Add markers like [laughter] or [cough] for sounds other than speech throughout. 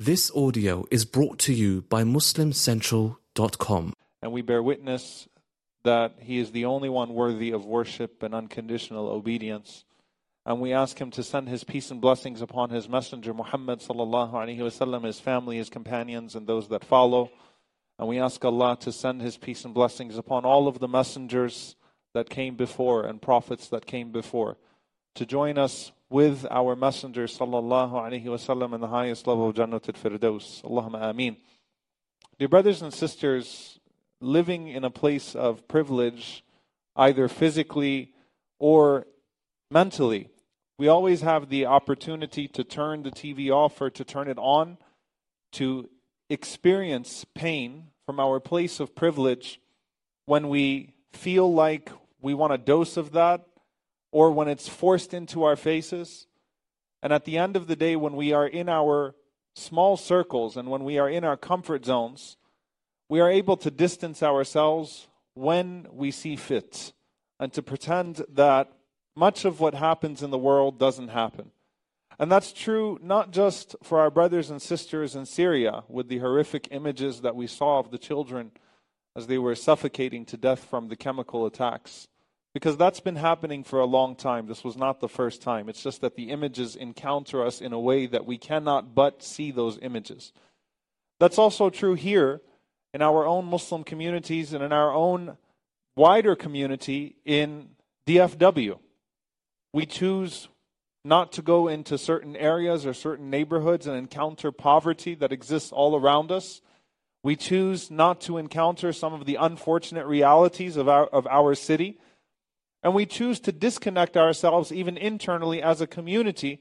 This audio is brought to you by MuslimCentral.com. And we bear witness that He is the only one worthy of worship and unconditional obedience. And we ask Him to send His peace and blessings upon His Messenger Muhammad sallallahu alaihi wasallam, His family, His companions, and those that follow. And we ask Allah to send His peace and blessings upon all of the messengers that came before and prophets that came before. To join us with our Messenger sallallahu alaihi wasallam in the highest level of Jannat al-Firdaus. Allahumma ameen. Dear brothers and sisters, living in a place of privilege, either physically or mentally, we always have the opportunity to turn the TV off or to turn it on, to experience pain from our place of privilege when we feel like we want a dose of that or when it's forced into our faces. And at the end of the day, when we are in our small circles and when we are in our comfort zones, we are able to distance ourselves when we see fit and to pretend that much of what happens in the world doesn't happen. And that's true not just for our brothers and sisters in Syria with the horrific images that we saw of the children as they were suffocating to death from the chemical attacks because that's been happening for a long time. This was not the first time. It's just that the images encounter us in a way that we cannot but see those images. That's also true here in our own Muslim communities and in our own wider community in DFW. We choose not to go into certain areas or certain neighborhoods and encounter poverty that exists all around us. We choose not to encounter some of the unfortunate realities of our, of our city and we choose to disconnect ourselves, even internally as a community,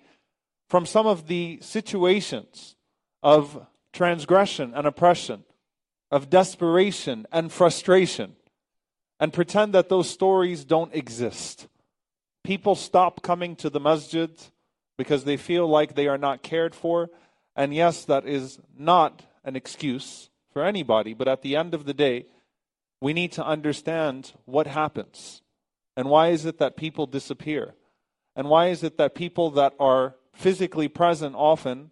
from some of the situations of transgression and oppression, of desperation and frustration, and pretend that those stories don't exist. People stop coming to the masjid because they feel like they are not cared for. And yes, that is not an excuse for anybody, but at the end of the day, we need to understand what happens and why is it that people disappear? And why is it that people that are physically present often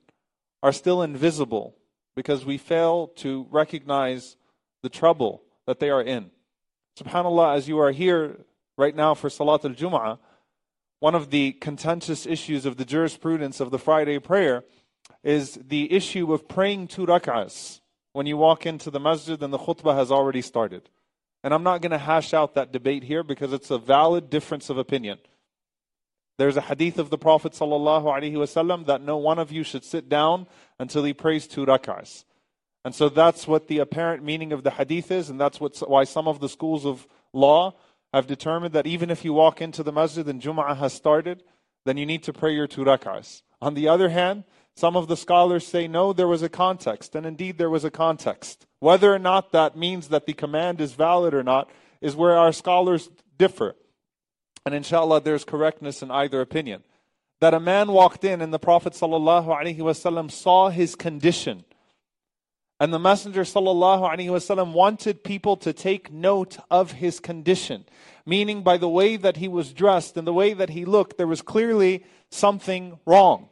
are still invisible? Because we fail to recognize the trouble that they are in. SubhanAllah, as you are here right now for Salat al Jum'ah, one of the contentious issues of the jurisprudence of the Friday prayer is the issue of praying two rak'ahs when you walk into the masjid and the khutbah has already started. And I'm not going to hash out that debate here because it's a valid difference of opinion. There's a hadith of the Prophet ﷺ that no one of you should sit down until he prays two rak'ahs. And so that's what the apparent meaning of the hadith is, and that's what, why some of the schools of law have determined that even if you walk into the masjid and Jum'ah has started, then you need to pray your two rak'ahs. On the other hand, some of the scholars say no, there was a context, and indeed there was a context. Whether or not that means that the command is valid or not is where our scholars differ. And inshallah, there's correctness in either opinion. That a man walked in and the Prophet ﷺ saw his condition. And the Messenger ﷺ wanted people to take note of his condition. Meaning, by the way that he was dressed and the way that he looked, there was clearly something wrong.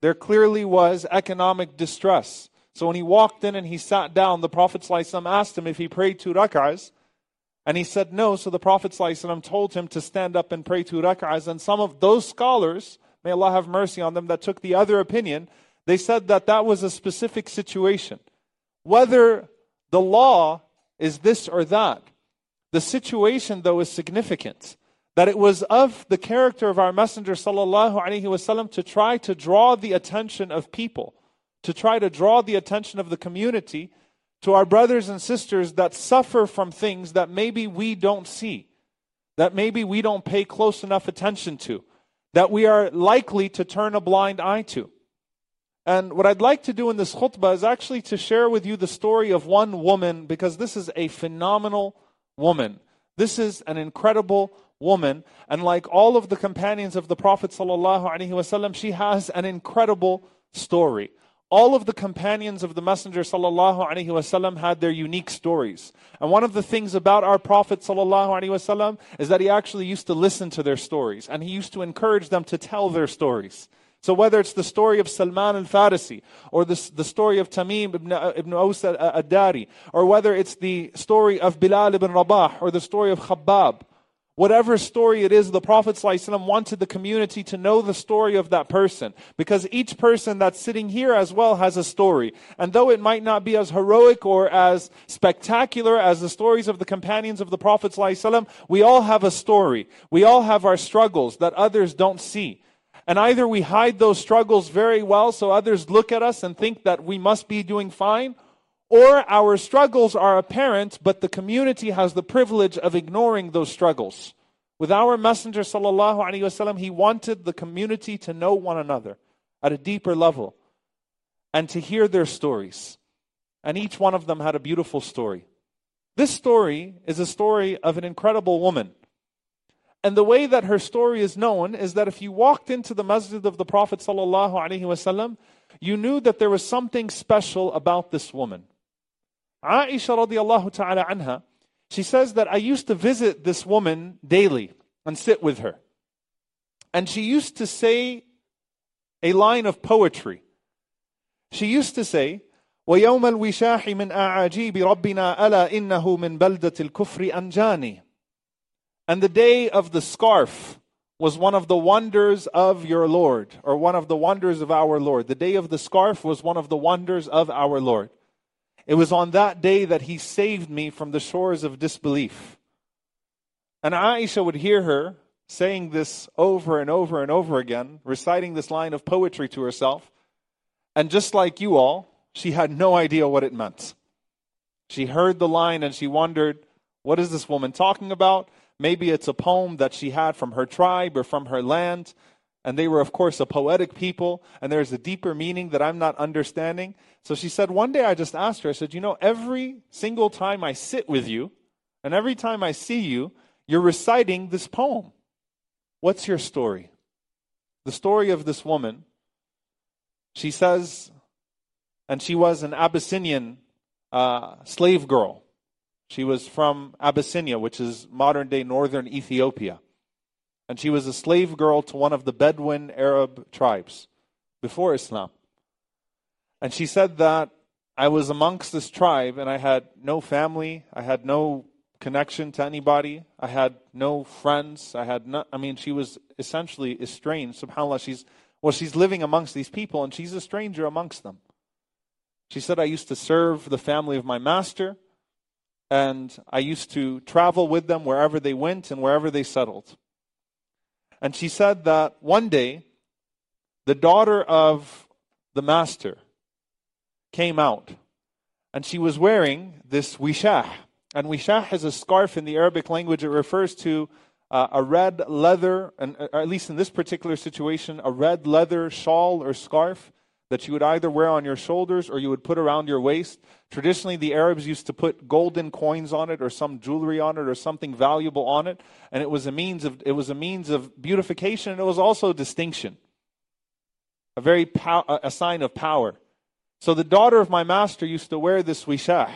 There clearly was economic distress. So when he walked in and he sat down, the Prophet asked him if he prayed two rak'ahs. And he said no. So the Prophet told him to stand up and pray two rak'ahs. And some of those scholars, may Allah have mercy on them, that took the other opinion, they said that that was a specific situation. Whether the law is this or that, the situation though is significant that it was of the character of our Messenger wasallam to try to draw the attention of people, to try to draw the attention of the community to our brothers and sisters that suffer from things that maybe we don't see, that maybe we don't pay close enough attention to, that we are likely to turn a blind eye to. And what I'd like to do in this khutbah is actually to share with you the story of one woman because this is a phenomenal woman. This is an incredible woman. And like all of the companions of the Prophet ﷺ, she has an incredible story. All of the companions of the Messenger ﷺ had their unique stories. And one of the things about our Prophet ﷺ is that he actually used to listen to their stories and he used to encourage them to tell their stories. So whether it's the story of Salman al-Farisi, or the, the story of Tamim ibn, uh, ibn Aus al-Dari, or whether it's the story of Bilal ibn Rabah, or the story of Khabbab, Whatever story it is, the Prophet ﷺ wanted the community to know the story of that person. Because each person that's sitting here as well has a story. And though it might not be as heroic or as spectacular as the stories of the companions of the Prophet ﷺ, we all have a story. We all have our struggles that others don't see. And either we hide those struggles very well so others look at us and think that we must be doing fine, or our struggles are apparent, but the community has the privilege of ignoring those struggles. With our Messenger sallallahu he wanted the community to know one another at a deeper level and to hear their stories. And each one of them had a beautiful story. This story is a story of an incredible woman. And the way that her story is known is that if you walked into the masjid of the Prophet sallallahu alaihi wasallam, you knew that there was something special about this woman. Aisha radiallahu ta'ala anha, she says that I used to visit this woman daily and sit with her. And she used to say a line of poetry. She used to say, ويوم الوشاح من أعاجيب ربنا ألا إنه من بلدة الكفر أنجاني and the day of the scarf was one of the wonders of your Lord, or one of the wonders of our Lord. The day of the scarf was one of the wonders of our Lord. It was on that day that he saved me from the shores of disbelief. And Aisha would hear her saying this over and over and over again, reciting this line of poetry to herself. And just like you all, she had no idea what it meant. She heard the line and she wondered, what is this woman talking about? Maybe it's a poem that she had from her tribe or from her land. And they were, of course, a poetic people, and there's a deeper meaning that I'm not understanding. So she said, one day I just asked her, I said, You know, every single time I sit with you, and every time I see you, you're reciting this poem. What's your story? The story of this woman, she says, and she was an Abyssinian uh, slave girl. She was from Abyssinia, which is modern day northern Ethiopia and she was a slave girl to one of the Bedouin Arab tribes before Islam. And she said that I was amongst this tribe and I had no family, I had no connection to anybody, I had no friends, I had no, I mean, she was essentially estranged. SubhanAllah, she's, well, she's living amongst these people and she's a stranger amongst them. She said, I used to serve the family of my master and I used to travel with them wherever they went and wherever they settled. And she said that one day, the daughter of the master came out and she was wearing this wishah. And wishah is a scarf in the Arabic language. It refers to uh, a red leather, and uh, at least in this particular situation, a red leather shawl or scarf that you would either wear on your shoulders or you would put around your waist. Traditionally, the Arabs used to put golden coins on it or some jewelry on it or something valuable on it, and it was a means of it was a means of beautification and it was also distinction, a very pow- a sign of power. So the daughter of my master used to wear this wishah,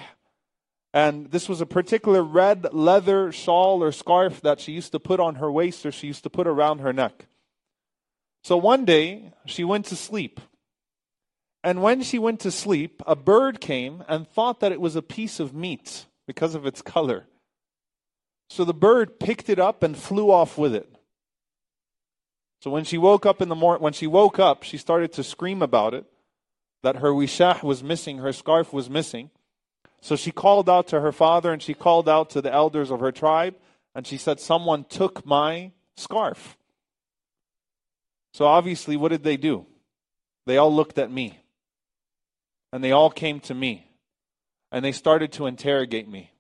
and this was a particular red leather shawl or scarf that she used to put on her waist or she used to put around her neck. So one day she went to sleep and when she went to sleep, a bird came and thought that it was a piece of meat because of its color. So the bird picked it up and flew off with it. So when she woke up in the morning, when she woke up, she started to scream about it, that her wishah was missing, her scarf was missing. So she called out to her father and she called out to the elders of her tribe and she said, Someone took my scarf. So obviously, what did they do? They all looked at me. And they all came to me. And they started to interrogate me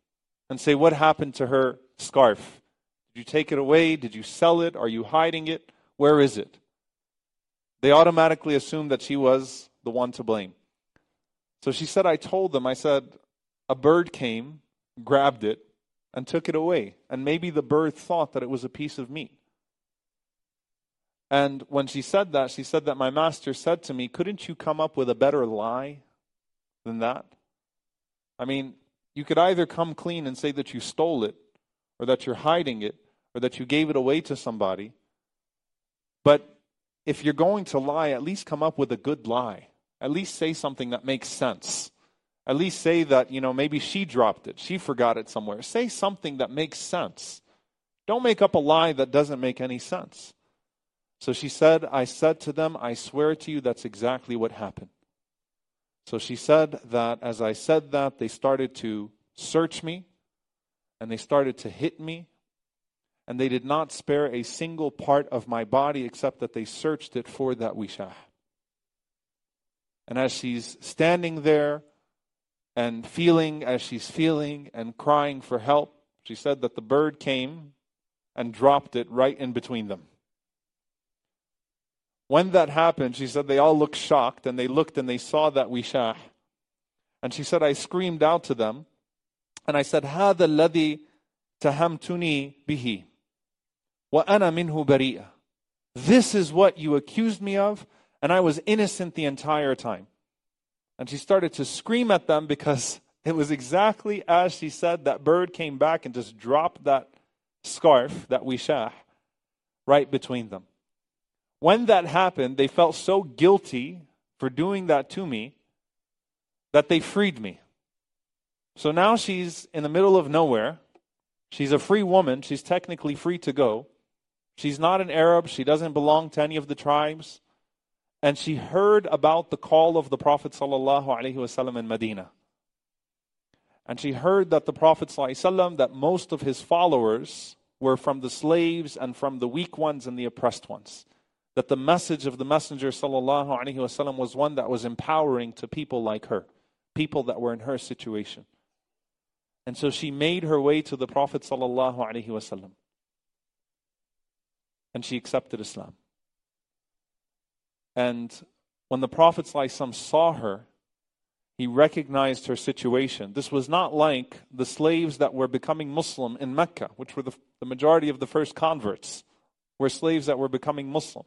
and say, What happened to her scarf? Did you take it away? Did you sell it? Are you hiding it? Where is it? They automatically assumed that she was the one to blame. So she said, I told them, I said, a bird came, grabbed it, and took it away. And maybe the bird thought that it was a piece of meat. And when she said that, she said that my master said to me, Couldn't you come up with a better lie than that? I mean, you could either come clean and say that you stole it, or that you're hiding it, or that you gave it away to somebody. But if you're going to lie, at least come up with a good lie. At least say something that makes sense. At least say that, you know, maybe she dropped it, she forgot it somewhere. Say something that makes sense. Don't make up a lie that doesn't make any sense. So she said, I said to them, I swear to you, that's exactly what happened. So she said that as I said that, they started to search me and they started to hit me. And they did not spare a single part of my body except that they searched it for that wishah. And as she's standing there and feeling as she's feeling and crying for help, she said that the bird came and dropped it right in between them. When that happened, she said they all looked shocked and they looked and they saw that wishah. And she said, I screamed out to them and I said, هذا الذي تهمتني به وأنا منه بريئة. This is what you accused me of, and I was innocent the entire time. And she started to scream at them because [laughs] it was exactly as she said that bird came back and just dropped that scarf, that wishah, right between them. When that happened, they felt so guilty for doing that to me that they freed me. So now she's in the middle of nowhere. She's a free woman. She's technically free to go. She's not an Arab. She doesn't belong to any of the tribes. And she heard about the call of the Prophet ﷺ in Medina. And she heard that the Prophet ﷺ, that most of his followers were from the slaves and from the weak ones and the oppressed ones that the message of the Messenger وسلم, was one that was empowering to people like her, people that were in her situation. And so she made her way to the Prophet وسلم, and she accepted Islam. And when the Prophet ﷺ saw her, he recognized her situation. This was not like the slaves that were becoming Muslim in Mecca, which were the, the majority of the first converts, were slaves that were becoming Muslim.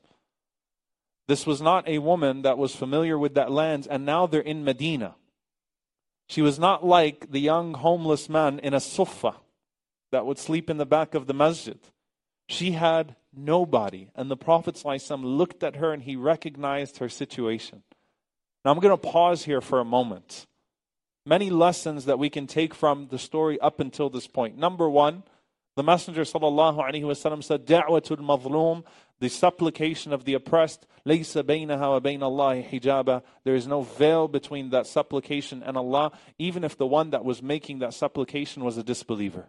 This was not a woman that was familiar with that land, and now they're in Medina. She was not like the young homeless man in a sufa that would sleep in the back of the masjid. She had nobody, and the Prophet ﷺ looked at her and he recognized her situation. Now I'm going to pause here for a moment. Many lessons that we can take from the story up until this point. Number one, the Messenger ﷺ said, Da'watul mazlum, the supplication of the oppressed, لَيْسَ بَيْنَهَا وَبَيْنَ اللَّهِ حِجَابًا There is no veil between that supplication and Allah, even if the one that was making that supplication was a disbeliever.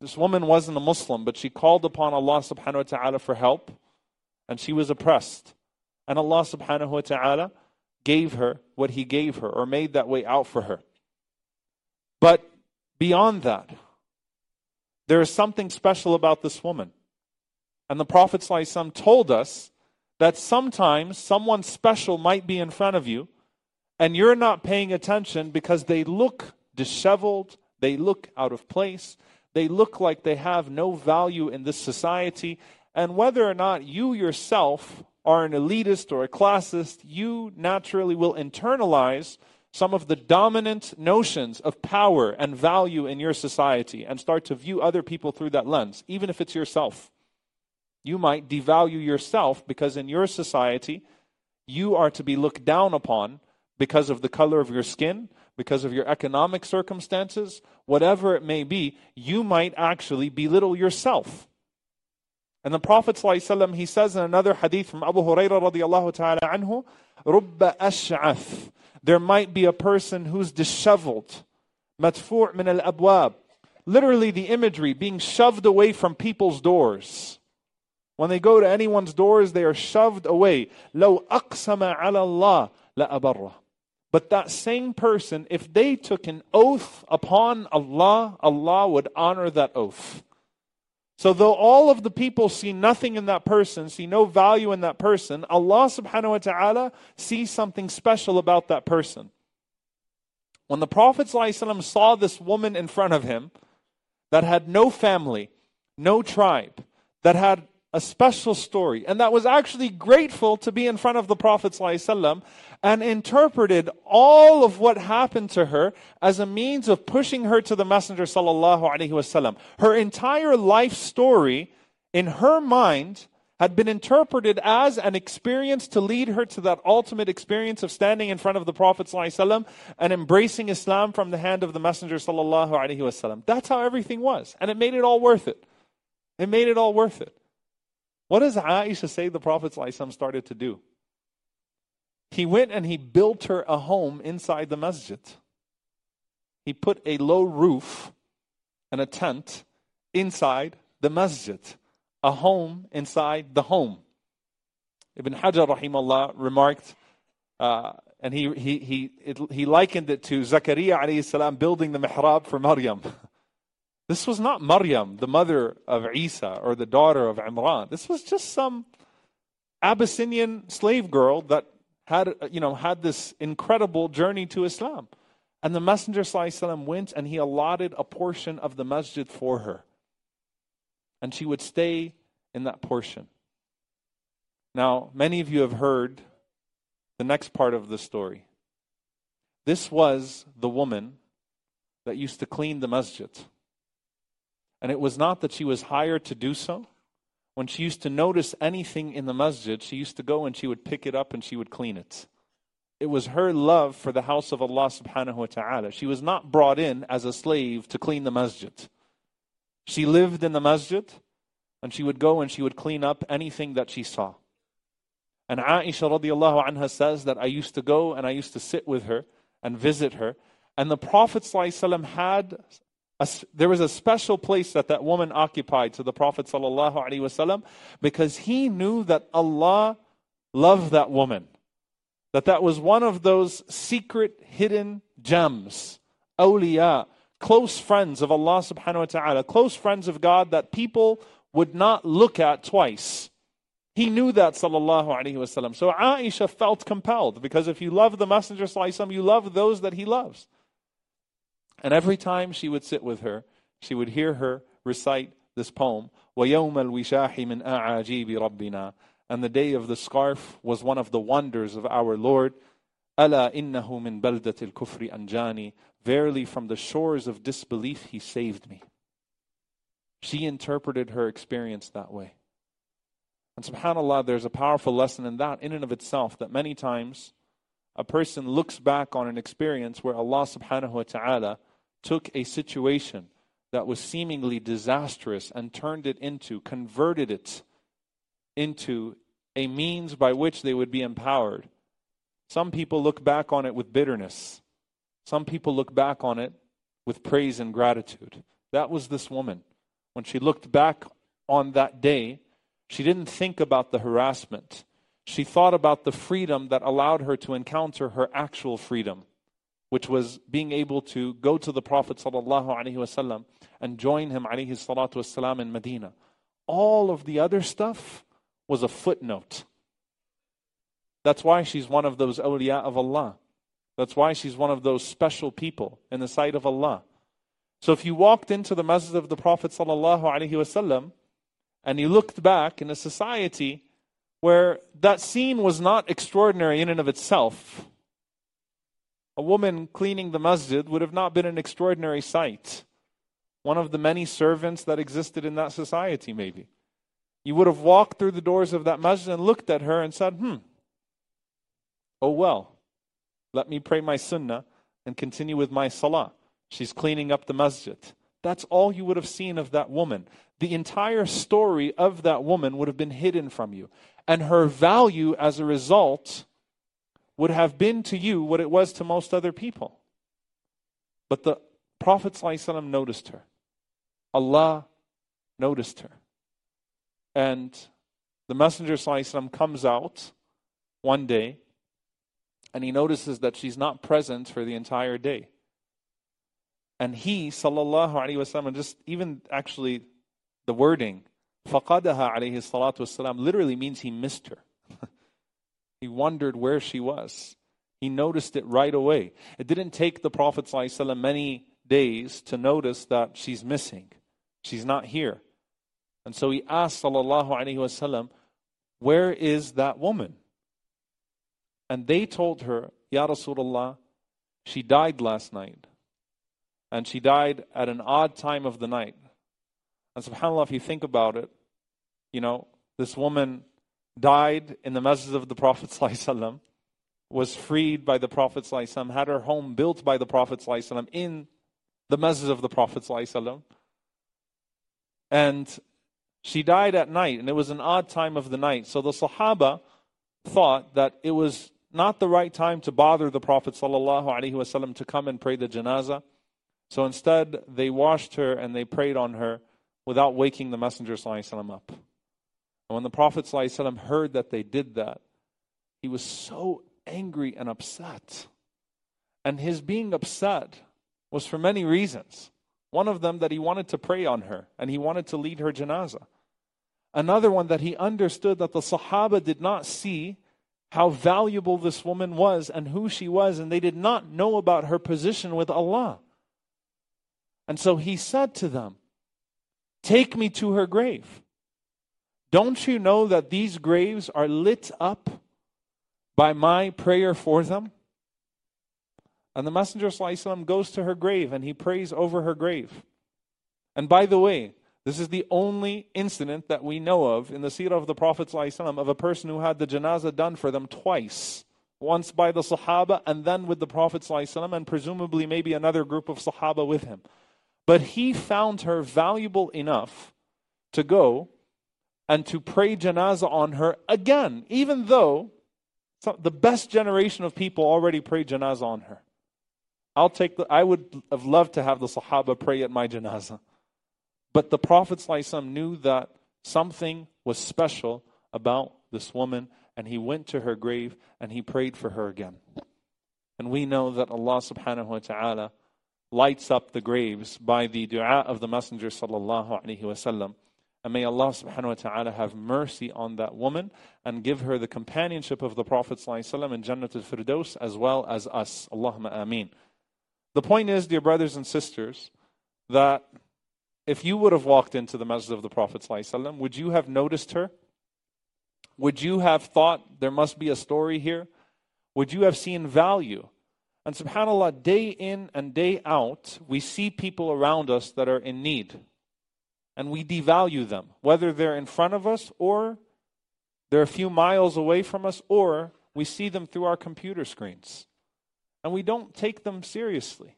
This woman wasn't a Muslim, but she called upon Allah subhanahu wa ta'ala for help, and she was oppressed. And Allah subhanahu wa ta'ala gave her what He gave her, or made that way out for her. But beyond that, there is something special about this woman. And the Prophet ﷺ told us that sometimes someone special might be in front of you and you're not paying attention because they look disheveled, they look out of place, they look like they have no value in this society. And whether or not you yourself are an elitist or a classist, you naturally will internalize some of the dominant notions of power and value in your society and start to view other people through that lens, even if it's yourself. You might devalue yourself because in your society, you are to be looked down upon because of the color of your skin, because of your economic circumstances, whatever it may be, you might actually belittle yourself. And the Prophet ﷺ, he says in another hadith from Abu Hurairah radiallahu ta'ala anhu, رُبَّ أَشْعَث There might be a person who's disheveled, مَدْفُوع مِنَ الْأَبْوَابِ Literally the imagery, being shoved away from people's doors. When they go to anyone's doors, they are shoved away. لو أقسم على الله لأبره. But that same person, if they took an oath upon Allah, Allah would honor that oath. So, though all of the people see nothing in that person, see no value in that person, Allah subhanahu wa ta'ala sees something special about that person. When the Prophet ﷺ saw this woman in front of him that had no family, no tribe, that had a special story, and that was actually grateful to be in front of the Prophet ﷺ and interpreted all of what happened to her as a means of pushing her to the Messenger sallallahu alaihi wasallam. Her entire life story, in her mind, had been interpreted as an experience to lead her to that ultimate experience of standing in front of the Prophet ﷺ and embracing Islam from the hand of the Messenger ﷺ. That's how everything was. And it made it all worth it. It made it all worth it. What does Aisha say the Prophet started to do? He went and he built her a home inside the masjid. He put a low roof and a tent inside the masjid a home inside the home. Ibn Hajar rahimahullah remarked, uh, and he, he, he, it, he likened it to Zakaria alayhi salam building the mihrab for Maryam. [laughs] This was not Maryam, the mother of Isa or the daughter of Imran. This was just some Abyssinian slave girl that had, you know, had this incredible journey to Islam. And the Messenger ﷺ went and he allotted a portion of the masjid for her and she would stay in that portion. Now, many of you have heard the next part of the story. This was the woman that used to clean the masjid. And it was not that she was hired to do so. When she used to notice anything in the masjid, she used to go and she would pick it up and she would clean it. It was her love for the house of Allah subhanahu wa ta'ala. She was not brought in as a slave to clean the masjid. She lived in the masjid and she would go and she would clean up anything that she saw. And Aisha radiallahu anha says that I used to go and I used to sit with her and visit her. And the Prophet ﷺ had, a, there was a special place that that woman occupied to the Prophet ﷺ because he knew that Allah loved that woman. That that was one of those secret hidden gems, awliya, close friends of Allah subhanahu wa ta'ala, close friends of God that people would not look at twice. He knew that, sallallahu wasallam. So Aisha felt compelled because if you love the Messenger, sallallahu you love those that he loves. And every time she would sit with her, she would hear her recite this poem, وَيَوْمَ الْوِشَاحِ مِنْ أَعَاجِيبِ رَبِّنَا And the day of the scarf was one of the wonders of our Lord. أَلَا إِنَّهُ مِنْ بَلْدَةِ الْكُفْرِ أَنْجَانِي Verily from the shores of disbelief he saved me. She interpreted her experience that way. And subhanAllah, there's a powerful lesson in that, in and of itself, that many times a person looks back on an experience where Allah subhanahu wa ta'ala took a situation that was seemingly disastrous and turned it into, converted it into a means by which they would be empowered. Some people look back on it with bitterness. Some people look back on it with praise and gratitude. That was this woman. When she looked back on that day, she didn't think about the harassment. She thought about the freedom that allowed her to encounter her actual freedom, which was being able to go to the Prophet ﷺ and join him ﷺ in Medina. All of the other stuff was a footnote. That's why she's one of those awliya of Allah. That's why she's one of those special people in the sight of Allah. So if you walked into the masjid of the Prophet ﷺ and you looked back in a society where that scene was not extraordinary in and of itself, a woman cleaning the masjid would have not been an extraordinary sight. One of the many servants that existed in that society, maybe. You would have walked through the doors of that masjid and looked at her and said, hmm, oh well. Let me pray my sunnah and continue with my salah. She's cleaning up the masjid. That's all you would have seen of that woman. The entire story of that woman would have been hidden from you. And her value as a result would have been to you what it was to most other people. But the Prophet noticed her. Allah noticed her. And the Messenger ﷺ comes out one day and he notices that she's not present for the entire day. And he, sallallahu alayhi wasallam, just even actually the wording, faqadaha alayhi salatu wasalam, literally means he missed her. He wondered where she was. He noticed it right away. It didn't take the Prophet ﷺ many days to notice that she's missing. She's not here. And so he asked sallallahu alayhi wasallam, where is that woman? And they told her, Ya Rasulullah, she died last night. And she died at an odd time of the night. And subhanAllah, if you think about it, you know, this woman died in the masjid of the Prophet [laughs] ﷺ, was freed by the Prophet ﷺ, had her home built by the Prophet ﷺ in the masjid of the Prophet ﷺ. And she died at night, and it was an odd time of the night. So the Sahaba thought that it was not the right time to bother the Prophet ﷺ to come and pray the janazah. So instead, they washed her and they prayed on her without waking the Messenger ﷺ up. And when the Prophet ﷺ heard that they did that, he was so angry and upset. And his being upset was for many reasons. One of them that he wanted to pray on her and he wanted to lead her janazah. Another one that he understood that the Sahaba did not see how valuable this woman was and who she was, and they did not know about her position with Allah. And so he said to them, Take me to her grave. Don't you know that these graves are lit up by my prayer for them? And the Messenger ﷺ goes to her grave and he prays over her grave. And by the way, this is the only incident that we know of in the seerah of the Prophet ﷺ of a person who had the janazah done for them twice. Once by the Sahaba and then with the Prophet ﷺ, and presumably maybe another group of Sahaba with him. But he found her valuable enough to go and to pray janazah on her again, even though the best generation of people already prayed janazah on her. I'll take the, I would have loved to have the Sahaba pray at my janazah. But the Prophet knew that something was special about this woman, and he went to her grave and he prayed for her again. And we know that Allah subhanahu wa ta'ala lights up the graves by the dua of the Messenger sallallahu alaihi wasallam. And may Allah subhanahu wa ta'ala have mercy on that woman and give her the companionship of the Prophet sallallahu in Jannat al-Firdaus as well as us. Allahumma ameen. The point is, dear brothers and sisters, that if you would have walked into the masjid of the Prophet ﷺ, would you have noticed her? Would you have thought there must be a story here? Would you have seen value? And subhanAllah, day in and day out, we see people around us that are in need. And we devalue them, whether they're in front of us or they're a few miles away from us, or we see them through our computer screens. And we don't take them seriously.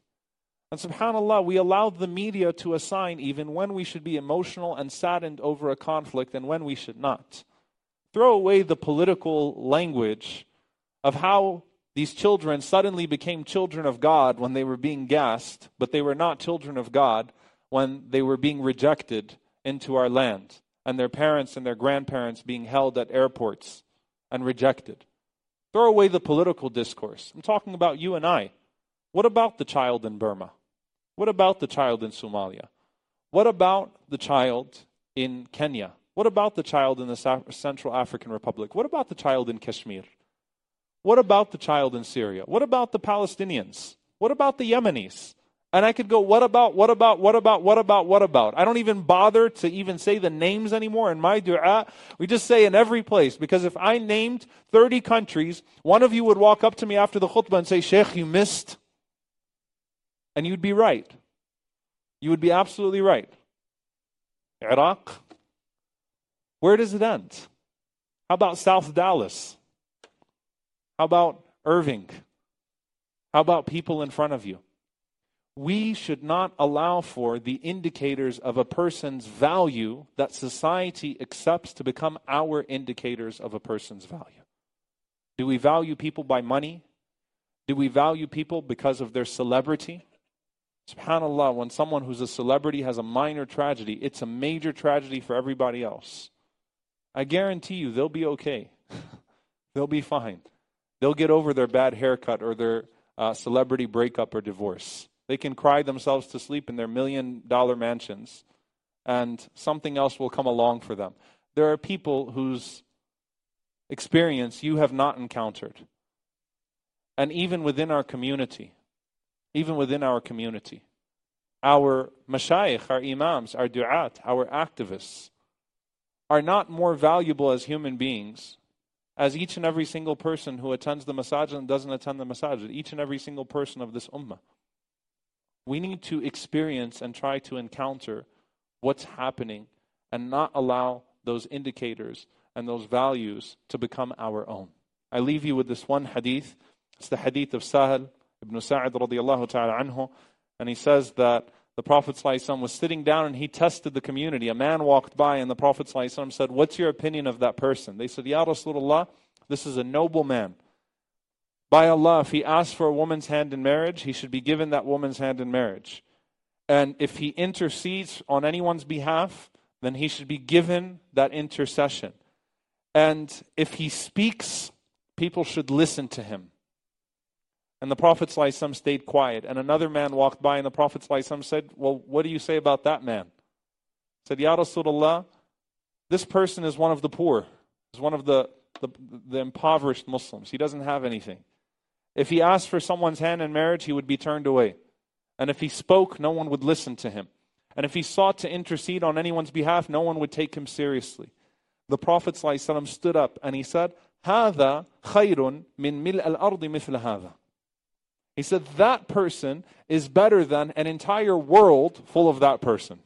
And subhanAllah, we allow the media to assign even when we should be emotional and saddened over a conflict and when we should not. Throw away the political language of how these children suddenly became children of God when they were being gassed, but they were not children of God when they were being rejected into our land, and their parents and their grandparents being held at airports and rejected. Throw away the political discourse. I'm talking about you and I. What about the child in Burma? What about the child in Somalia? What about the child in Kenya? What about the child in the Central African Republic? What about the child in Kashmir? What about the child in Syria? What about the Palestinians? What about the Yemenis? And I could go, what about, what about, what about, what about, what about? I don't even bother to even say the names anymore. In my dua, we just say in every place. Because if I named 30 countries, one of you would walk up to me after the khutbah and say, Sheikh, you missed and you'd be right. You would be absolutely right. Iraq, where does it end? How about South Dallas? How about Irving? How about people in front of you? We should not allow for the indicators of a person's value that society accepts to become our indicators of a person's value. Do we value people by money? Do we value people because of their celebrity? SubhanAllah, when someone who's a celebrity has a minor tragedy, it's a major tragedy for everybody else. I guarantee you they'll be okay. [laughs] they'll be fine. They'll get over their bad haircut or their uh, celebrity breakup or divorce. They can cry themselves to sleep in their million dollar mansions, and something else will come along for them. There are people whose experience you have not encountered. And even within our community, even within our community. Our mashayikh, our imams, our du'at, our activists are not more valuable as human beings as each and every single person who attends the masajid and doesn't attend the masajid, each and every single person of this ummah. We need to experience and try to encounter what's happening and not allow those indicators and those values to become our own. I leave you with this one hadith. It's the hadith of Sahal ibn Sa'id radiallahu ta'ala anhu. And he says that the Prophet ﷺ was sitting down and he tested the community. A man walked by and the Prophet ﷺ said, What's your opinion of that person? They said, Ya Rasulullah, this is a noble man. By Allah, if he asks for a woman's hand in marriage, he should be given that woman's hand in marriage. And if he intercedes on anyone's behalf, then he should be given that intercession. And if he speaks, people should listen to him. And the Prophet ﷺ stayed quiet. And another man walked by, and the Prophet ﷺ said, Well, what do you say about that man? He said, Ya Rasulullah, this person is one of the poor, is one of the, the, the impoverished Muslims. He doesn't have anything. If he asked for someone's hand in marriage, he would be turned away. And if he spoke, no one would listen to him. And if he sought to intercede on anyone's behalf, no one would take him seriously. The Prophet ﷺ stood up and he said, هذا خير من ملء الأرض مثل هذا. He said, that person is better than an entire world full of that person.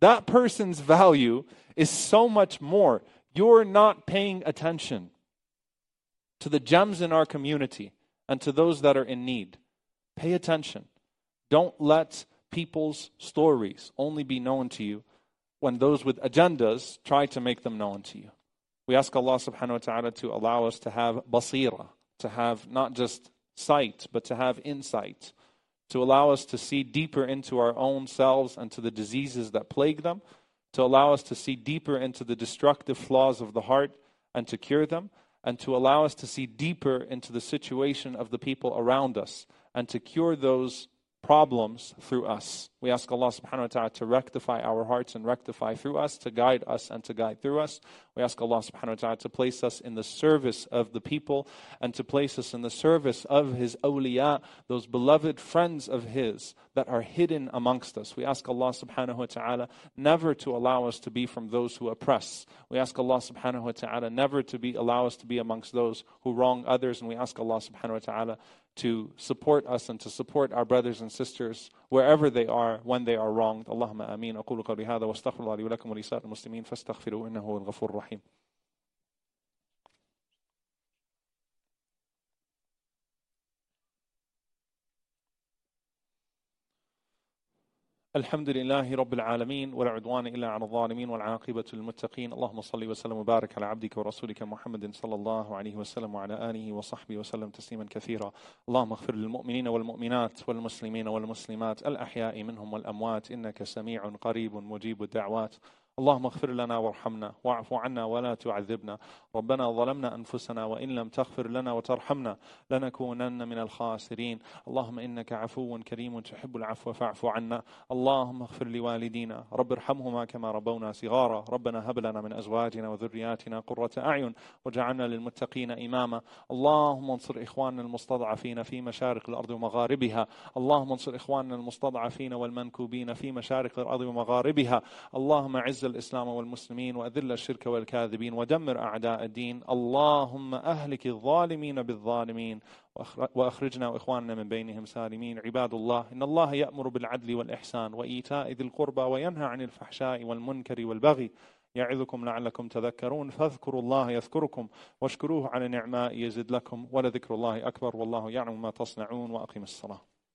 That person's value is so much more. You're not paying attention to the gems in our community and to those that are in need. Pay attention. Don't let people's stories only be known to you when those with agendas try to make them known to you. We ask Allah subhanahu wa ta'ala to allow us to have basira, to have not just sight, but to have insight, to allow us to see deeper into our own selves and to the diseases that plague them, to allow us to see deeper into the destructive flaws of the heart and to cure them, and to allow us to see deeper into the situation of the people around us and to cure those problems through us. We ask Allah subhanahu wa ta'ala to rectify our hearts and rectify through us, to guide us and to guide through us. We ask Allah subhanahu wa ta'ala to place us in the service of the people and to place us in the service of His awliya, those beloved friends of His that are hidden amongst us. We ask Allah subhanahu wa ta'ala never to allow us to be from those who oppress. We ask Allah subhanahu wa ta'ala never to be allow us to be amongst those who wrong others. And we ask Allah subhanahu wa ta'ala to support us and to support our brothers and sisters wherever they are when they are wronged. Allahumma ameen. أقول قولي هذا واستغفر الله لي ولكم ولسائر المسلمين فاستغفروه إنه هو الغفور الرحيم. الحمد لله رب العالمين ولا عدوان إلا على الظالمين والعاقبة للمتقين. اللهم صل وسلم وبارك على عبدك ورسولك محمد صلى الله عليه وسلم وعلى آله وصحبه وسلم تسليما كثيرا. اللهم اغفر للمؤمنين والمؤمنات والمسلمين والمسلمات الأحياء منهم والأموات. إنك سميع قريب مجيب الدعوات. اللهم اغفر لنا وارحمنا واعف عنا ولا تعذبنا. ربنا ظلمنا أنفسنا وإن لم تغفر لنا وترحمنا لنكونن من الخاسرين. اللهم إنك عفو كريم تحب العفو فاعف عنا. اللهم اغفر لوالدينا. رب ارحمهما كما ربونا صغارا. ربنا هب لنا من أزواجنا وذرياتنا قرة أعين وجعلنا للمتقين إماما. اللهم انصر إخواننا المستضعفين في مشارق الأرض ومغاربها. اللهم انصر إخواننا المستضعفين والمنكوبين في مشارق الأرض ومغاربها. اللهم عز الإسلام والمسلمين وأذل الشرك والكاذبين ودمر أعداء الدين. اللهم أهلك الظالمين بالظالمين وأخرجنا وإخواننا من بينهم سالمين. عباد الله إن الله يأمر بالعدل والإحسان وإيتاء ذي القربى وينهى عن الفحشاء والمنكر والبغي يعظكم لعلكم تذكرون. فاذكروا الله يذكركم واشكروه على نعماء يزد لكم. ولذكر الله أكبر والله يعلم ما تصنعون وأقم الصلاة.